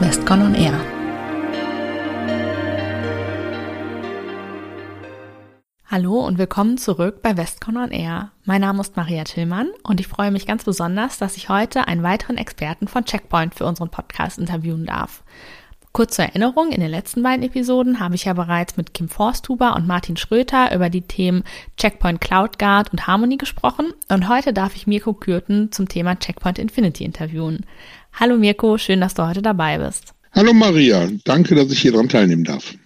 Westcon on Air. Hallo und willkommen zurück bei Westcon on Air. Mein Name ist Maria Tillmann und ich freue mich ganz besonders, dass ich heute einen weiteren Experten von Checkpoint für unseren Podcast interviewen darf. Kurz zur Erinnerung, in den letzten beiden Episoden habe ich ja bereits mit Kim Forsthuber und Martin Schröter über die Themen Checkpoint Cloud Guard und Harmony gesprochen und heute darf ich Mirko Kürten zum Thema Checkpoint Infinity interviewen. Hallo Mirko, schön, dass du heute dabei bist. Hallo Maria, danke, dass ich hier dran teilnehmen darf.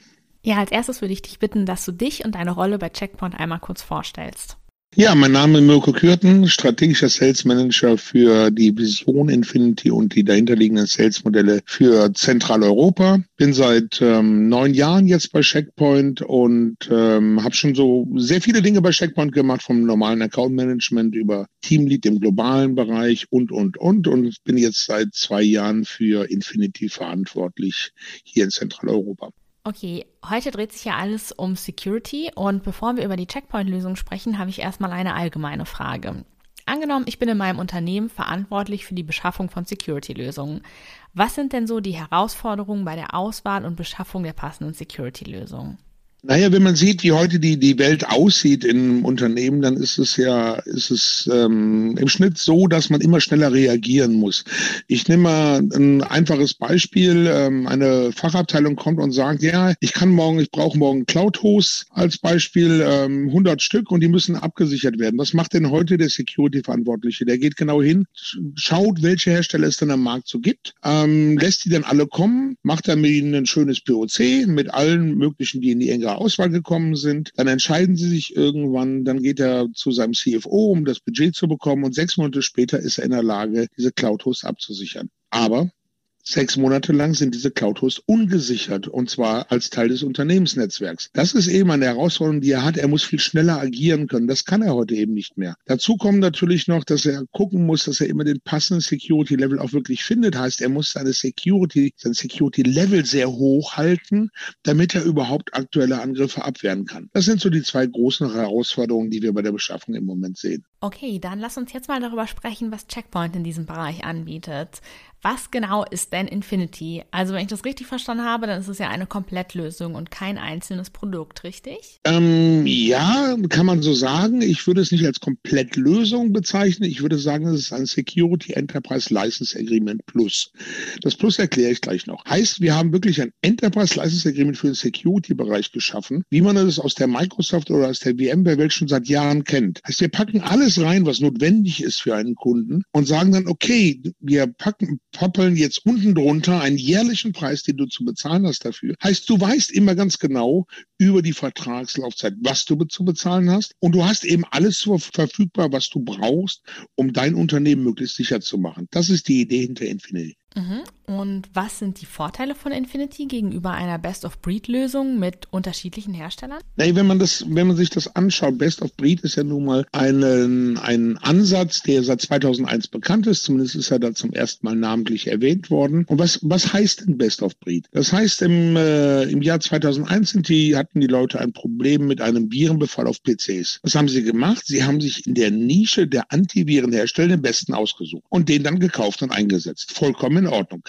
Ja, als erstes würde ich dich bitten, dass du dich und deine Rolle bei Checkpoint einmal kurz vorstellst. Ja, mein Name ist Mirko Kürten, strategischer Sales Manager für die Vision Infinity und die dahinterliegenden Sales-Modelle für Zentraleuropa. Bin seit ähm, neun Jahren jetzt bei Checkpoint und ähm, habe schon so sehr viele Dinge bei Checkpoint gemacht, vom normalen Account Management über Teamlead im globalen Bereich und, und, und. Und bin jetzt seit zwei Jahren für Infinity verantwortlich hier in Zentraleuropa. Okay, heute dreht sich ja alles um Security und bevor wir über die Checkpoint-Lösung sprechen, habe ich erstmal eine allgemeine Frage. Angenommen, ich bin in meinem Unternehmen verantwortlich für die Beschaffung von Security-Lösungen. Was sind denn so die Herausforderungen bei der Auswahl und Beschaffung der passenden Security-Lösungen? Naja, wenn man sieht, wie heute die, die Welt aussieht in Unternehmen, dann ist es ja, ist es ähm, im Schnitt so, dass man immer schneller reagieren muss. Ich nehme mal ein einfaches Beispiel. Ähm, eine Fachabteilung kommt und sagt, ja, ich kann morgen, ich brauche morgen Cloud-Hosts als Beispiel, ähm, 100 Stück und die müssen abgesichert werden. Was macht denn heute der Security-Verantwortliche? Der geht genau hin, schaut, welche Hersteller es denn am Markt so gibt, ähm, lässt die dann alle kommen, macht dann mit ihnen ein schönes POC mit allen möglichen, die in die enge Auswahl gekommen sind. Dann entscheiden sie sich irgendwann, dann geht er zu seinem CFO, um das Budget zu bekommen und sechs Monate später ist er in der Lage, diese Cloud-Host abzusichern. Aber Sechs Monate lang sind diese Cloud-Hosts ungesichert und zwar als Teil des Unternehmensnetzwerks. Das ist eben eine Herausforderung, die er hat. Er muss viel schneller agieren können. Das kann er heute eben nicht mehr. Dazu kommt natürlich noch, dass er gucken muss, dass er immer den passenden Security-Level auch wirklich findet. Heißt, er muss seine Security, sein Security-Level sehr hoch halten, damit er überhaupt aktuelle Angriffe abwehren kann. Das sind so die zwei großen Herausforderungen, die wir bei der Beschaffung im Moment sehen. Okay, dann lass uns jetzt mal darüber sprechen, was Checkpoint in diesem Bereich anbietet. Was genau ist denn Infinity? Also wenn ich das richtig verstanden habe, dann ist es ja eine Komplettlösung und kein einzelnes Produkt, richtig? Ähm, ja, kann man so sagen. Ich würde es nicht als Komplettlösung bezeichnen. Ich würde sagen, es ist ein Security Enterprise License Agreement Plus. Das Plus erkläre ich gleich noch. Heißt, wir haben wirklich ein Enterprise License Agreement für den Security-Bereich geschaffen, wie man es aus der Microsoft oder aus der VMware-Welt schon seit Jahren kennt. Heißt, wir packen alles rein, was notwendig ist für einen Kunden und sagen dann, okay, wir packen poppeln jetzt unten drunter einen jährlichen Preis, den du zu bezahlen hast dafür. Heißt, du weißt immer ganz genau über die Vertragslaufzeit, was du zu bezahlen hast. Und du hast eben alles verfügbar, was du brauchst, um dein Unternehmen möglichst sicher zu machen. Das ist die Idee hinter Infinity. Mhm. Und was sind die Vorteile von Infinity gegenüber einer Best-of-Breed-Lösung mit unterschiedlichen Herstellern? Nee, wenn man das, wenn man sich das anschaut, Best-of-Breed ist ja nun mal ein, ein Ansatz, der seit 2001 bekannt ist. Zumindest ist er da zum ersten Mal namentlich erwähnt worden. Und was, was heißt denn Best-of-Breed? Das heißt, im, äh, im Jahr 2001 sind die, hatten die Leute ein Problem mit einem Virenbefall auf PCs. Was haben sie gemacht? Sie haben sich in der Nische der Antivirenhersteller den besten ausgesucht und den dann gekauft und eingesetzt. Vollkommen in Ordnung.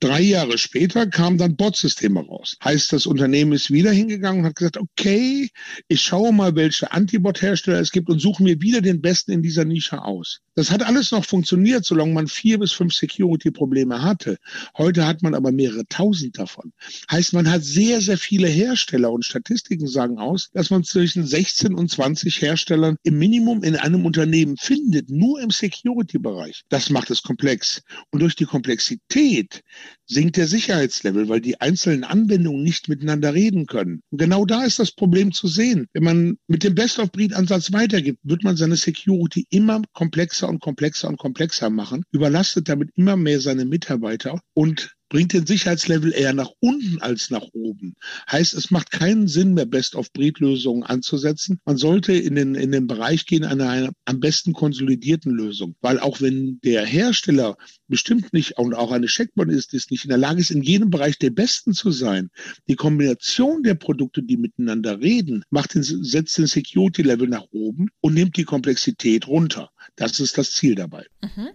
Drei Jahre später kam dann Bot-Systeme raus. Heißt, das Unternehmen ist wieder hingegangen und hat gesagt, okay, ich schaue mal, welche Antibot-Hersteller es gibt und suche mir wieder den besten in dieser Nische aus. Das hat alles noch funktioniert, solange man vier bis fünf Security-Probleme hatte. Heute hat man aber mehrere tausend davon. Heißt, man hat sehr, sehr viele Hersteller und Statistiken sagen aus, dass man zwischen 16 und 20 Herstellern im Minimum in einem Unternehmen findet, nur im Security-Bereich. Das macht es komplex. Und durch die Komplexität Komplexität sinkt der Sicherheitslevel, weil die einzelnen Anwendungen nicht miteinander reden können. Und genau da ist das Problem zu sehen. Wenn man mit dem Best-of-Breed-Ansatz weitergibt, wird man seine Security immer komplexer und komplexer und komplexer machen, überlastet damit immer mehr seine Mitarbeiter und bringt den Sicherheitslevel eher nach unten als nach oben. Heißt, es macht keinen Sinn mehr, Best-of-Breed-Lösungen anzusetzen. Man sollte in den, in den Bereich gehen einer, einer am besten konsolidierten Lösung. Weil auch wenn der Hersteller bestimmt nicht und auch eine Checkpoint ist, ist nicht in der Lage ist, in jedem Bereich der Besten zu sein, die Kombination der Produkte, die miteinander reden, macht den, setzt den Security-Level nach oben und nimmt die Komplexität runter. Das ist das Ziel dabei. Mhm.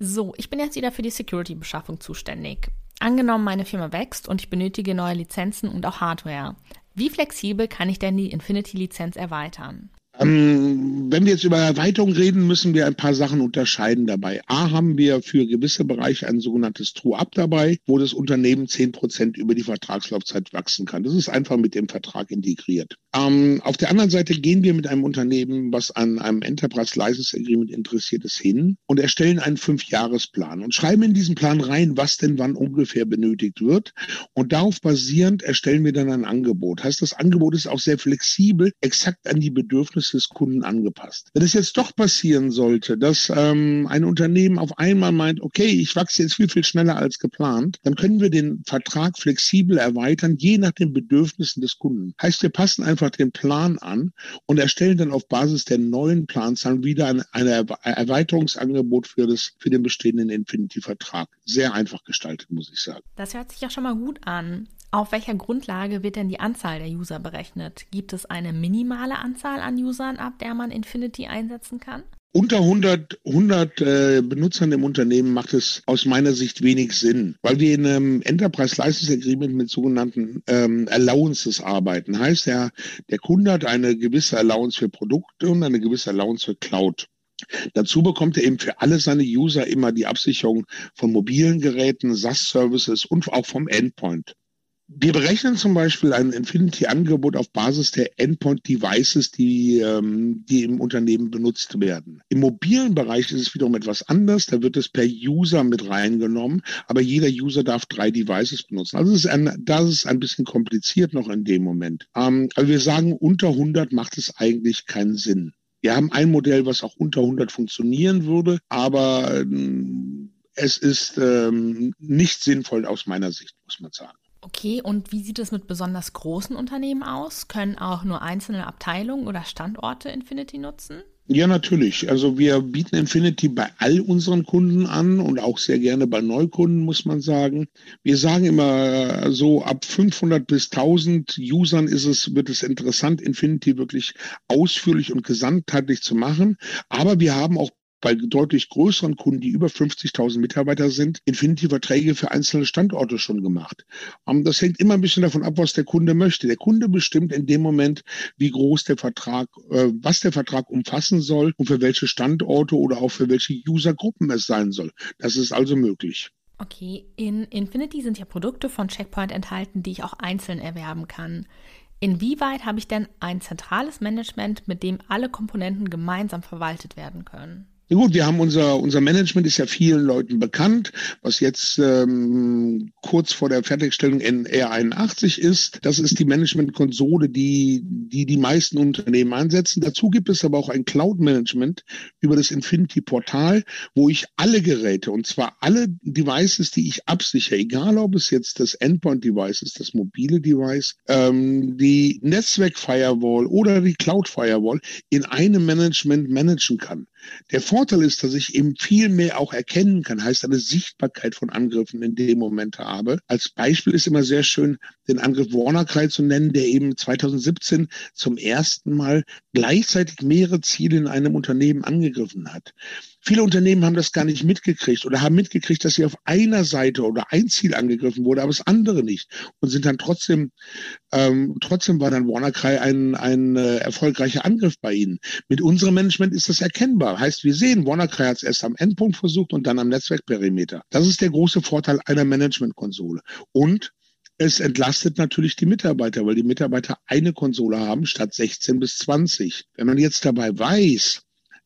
So, ich bin jetzt wieder für die Security-Beschaffung zuständig. Angenommen, meine Firma wächst und ich benötige neue Lizenzen und auch Hardware. Wie flexibel kann ich denn die Infinity-Lizenz erweitern? Ähm, wenn wir jetzt über Erweiterung reden, müssen wir ein paar Sachen unterscheiden dabei. A haben wir für gewisse Bereiche ein sogenanntes True-Up dabei, wo das Unternehmen zehn Prozent über die Vertragslaufzeit wachsen kann. Das ist einfach mit dem Vertrag integriert. Ähm, auf der anderen Seite gehen wir mit einem Unternehmen, was an einem Enterprise License Agreement interessiert ist, hin und erstellen einen Fünfjahresplan und schreiben in diesen Plan rein, was denn wann ungefähr benötigt wird. Und darauf basierend erstellen wir dann ein Angebot. Heißt, das Angebot ist auch sehr flexibel, exakt an die Bedürfnisse des Kunden angepasst. Wenn es jetzt doch passieren sollte, dass ähm, ein Unternehmen auf einmal meint, okay, ich wachse jetzt viel, viel schneller als geplant, dann können wir den Vertrag flexibel erweitern, je nach den Bedürfnissen des Kunden. Heißt, wir passen einfach den Plan an und erstellen dann auf Basis der neuen Planzahlen wieder ein, ein Erweiterungsangebot für, das, für den bestehenden Infinity-Vertrag. Sehr einfach gestaltet, muss ich sagen. Das hört sich ja schon mal gut an. Auf welcher Grundlage wird denn die Anzahl der User berechnet? Gibt es eine minimale Anzahl an Usern, ab der man Infinity einsetzen kann? Unter 100, 100 äh, Benutzern im Unternehmen macht es aus meiner Sicht wenig Sinn, weil wir in einem Enterprise License Agreement mit sogenannten ähm, Allowances arbeiten. Heißt ja, der Kunde hat eine gewisse Allowance für Produkte und eine gewisse Allowance für Cloud. Dazu bekommt er eben für alle seine User immer die Absicherung von mobilen Geräten, SaaS-Services und auch vom Endpoint. Wir berechnen zum Beispiel ein Infinity-Angebot auf Basis der Endpoint-Devices, die, ähm, die im Unternehmen benutzt werden. Im mobilen Bereich ist es wiederum etwas anders. Da wird es per User mit reingenommen, aber jeder User darf drei Devices benutzen. Also ist ein, das ist ein bisschen kompliziert noch in dem Moment. Ähm, aber wir sagen, unter 100 macht es eigentlich keinen Sinn. Wir haben ein Modell, was auch unter 100 funktionieren würde, aber ähm, es ist ähm, nicht sinnvoll aus meiner Sicht, muss man sagen. Okay, und wie sieht es mit besonders großen Unternehmen aus? Können auch nur einzelne Abteilungen oder Standorte Infinity nutzen? Ja, natürlich. Also wir bieten Infinity bei all unseren Kunden an und auch sehr gerne bei Neukunden, muss man sagen. Wir sagen immer so ab 500 bis 1000 Usern ist es, wird es interessant, Infinity wirklich ausführlich und gesamtheitlich zu machen. Aber wir haben auch bei deutlich größeren Kunden, die über 50.000 Mitarbeiter sind, Infinity-Verträge für einzelne Standorte schon gemacht. Ähm, das hängt immer ein bisschen davon ab, was der Kunde möchte. Der Kunde bestimmt in dem Moment, wie groß der Vertrag, äh, was der Vertrag umfassen soll und für welche Standorte oder auch für welche Usergruppen es sein soll. Das ist also möglich. Okay, in Infinity sind ja Produkte von Checkpoint enthalten, die ich auch einzeln erwerben kann. Inwieweit habe ich denn ein zentrales Management, mit dem alle Komponenten gemeinsam verwaltet werden können? Ja gut, wir haben unser, unser Management ist ja vielen Leuten bekannt, was jetzt ähm, kurz vor der Fertigstellung in R81 ist. Das ist die Management-Konsole, die, die die meisten Unternehmen einsetzen. Dazu gibt es aber auch ein Cloud-Management über das Infinity-Portal, wo ich alle Geräte, und zwar alle Devices, die ich absichere, egal ob es jetzt das Endpoint-Device ist, das mobile Device, ähm, die Netzwerk-Firewall oder die Cloud-Firewall in einem Management managen kann. Der Vorteil ist, dass ich eben viel mehr auch erkennen kann, heißt eine Sichtbarkeit von Angriffen in dem Moment habe. Als Beispiel ist immer sehr schön, den Angriff WannaCry zu nennen, der eben 2017 zum ersten Mal gleichzeitig mehrere Ziele in einem Unternehmen angegriffen hat. Viele Unternehmen haben das gar nicht mitgekriegt oder haben mitgekriegt, dass sie auf einer Seite oder ein Ziel angegriffen wurde, aber das andere nicht und sind dann trotzdem, ähm, trotzdem war dann WannaCry ein, ein äh, erfolgreicher Angriff bei ihnen. Mit unserem Management ist das erkennbar. Heißt, wir sehen, WannaCry hat es erst am Endpunkt versucht und dann am Netzwerkperimeter. Das ist der große Vorteil einer Managementkonsole. Und es entlastet natürlich die Mitarbeiter, weil die Mitarbeiter eine Konsole haben statt 16 bis 20. Wenn man jetzt dabei weiß,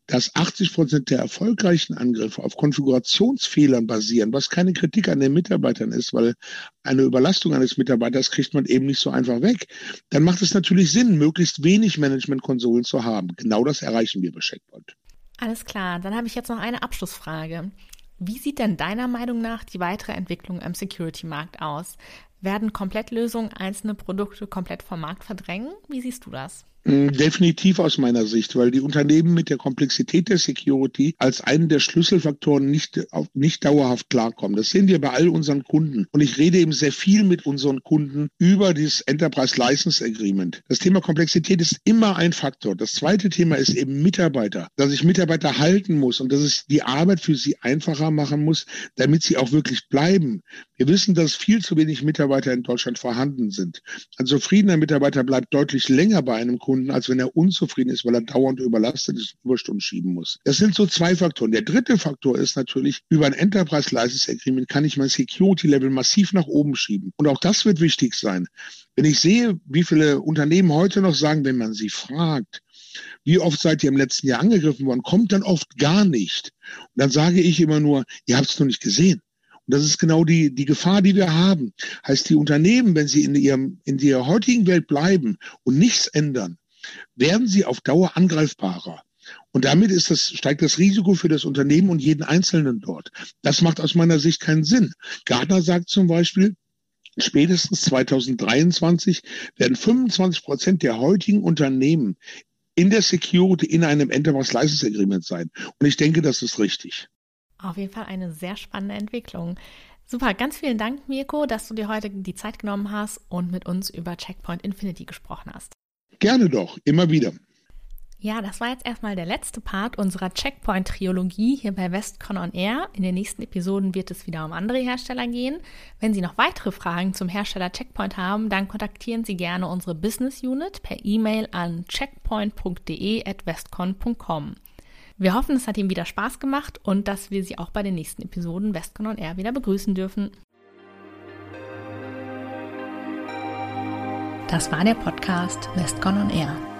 dass 80 Prozent der erfolgreichen Angriffe auf Konfigurationsfehlern basieren, was keine Kritik an den Mitarbeitern ist, weil eine Überlastung eines Mitarbeiters kriegt man eben nicht so einfach weg, dann macht es natürlich Sinn, möglichst wenig Management-Konsolen zu haben. Genau das erreichen wir bei Checkpoint. Alles klar, dann habe ich jetzt noch eine Abschlussfrage. Wie sieht denn deiner Meinung nach die weitere Entwicklung im Security-Markt aus? Werden Komplettlösungen einzelne Produkte komplett vom Markt verdrängen? Wie siehst du das? Mm, definitiv aus meiner Sicht, weil die Unternehmen mit der Komplexität der Security als einen der Schlüsselfaktoren nicht, nicht dauerhaft klarkommen. Das sehen wir bei all unseren Kunden. Und ich rede eben sehr viel mit unseren Kunden über dieses Enterprise License Agreement. Das Thema Komplexität ist immer ein Faktor. Das zweite Thema ist eben Mitarbeiter, dass ich Mitarbeiter halten muss und dass ich die Arbeit für sie einfacher machen muss, damit sie auch wirklich bleiben. Wir wissen, dass viel zu wenig Mitarbeiter in Deutschland vorhanden sind. Ein zufriedener Mitarbeiter bleibt deutlich länger bei einem Kunden Kunden, als wenn er unzufrieden ist, weil er dauernd überlastet ist und Überstunden schieben muss. Das sind so zwei Faktoren. Der dritte Faktor ist natürlich, über ein Enterprise License Agreement kann ich mein Security Level massiv nach oben schieben. Und auch das wird wichtig sein. Wenn ich sehe, wie viele Unternehmen heute noch sagen, wenn man sie fragt, wie oft seid ihr im letzten Jahr angegriffen worden, kommt dann oft gar nicht. Und dann sage ich immer nur, ihr habt es noch nicht gesehen. Und das ist genau die, die Gefahr, die wir haben. Heißt, die Unternehmen, wenn sie in ihrem, in der heutigen Welt bleiben und nichts ändern, werden sie auf Dauer angreifbarer. Und damit ist das, steigt das Risiko für das Unternehmen und jeden Einzelnen dort. Das macht aus meiner Sicht keinen Sinn. Gardner sagt zum Beispiel, spätestens 2023 werden 25 Prozent der heutigen Unternehmen in der Security in einem Enterprise License Agreement sein. Und ich denke, das ist richtig. Auf jeden Fall eine sehr spannende Entwicklung. Super, ganz vielen Dank, Mirko, dass du dir heute die Zeit genommen hast und mit uns über Checkpoint Infinity gesprochen hast. Gerne doch, immer wieder. Ja, das war jetzt erstmal der letzte Part unserer Checkpoint-Triologie hier bei Westcon on Air. In den nächsten Episoden wird es wieder um andere Hersteller gehen. Wenn Sie noch weitere Fragen zum Hersteller Checkpoint haben, dann kontaktieren Sie gerne unsere Business Unit per E-Mail an checkpoint.de@westcon.com. Wir hoffen, es hat Ihnen wieder Spaß gemacht und dass wir Sie auch bei den nächsten Episoden Westcon on Air wieder begrüßen dürfen. Das war der Podcast Westcon on Air.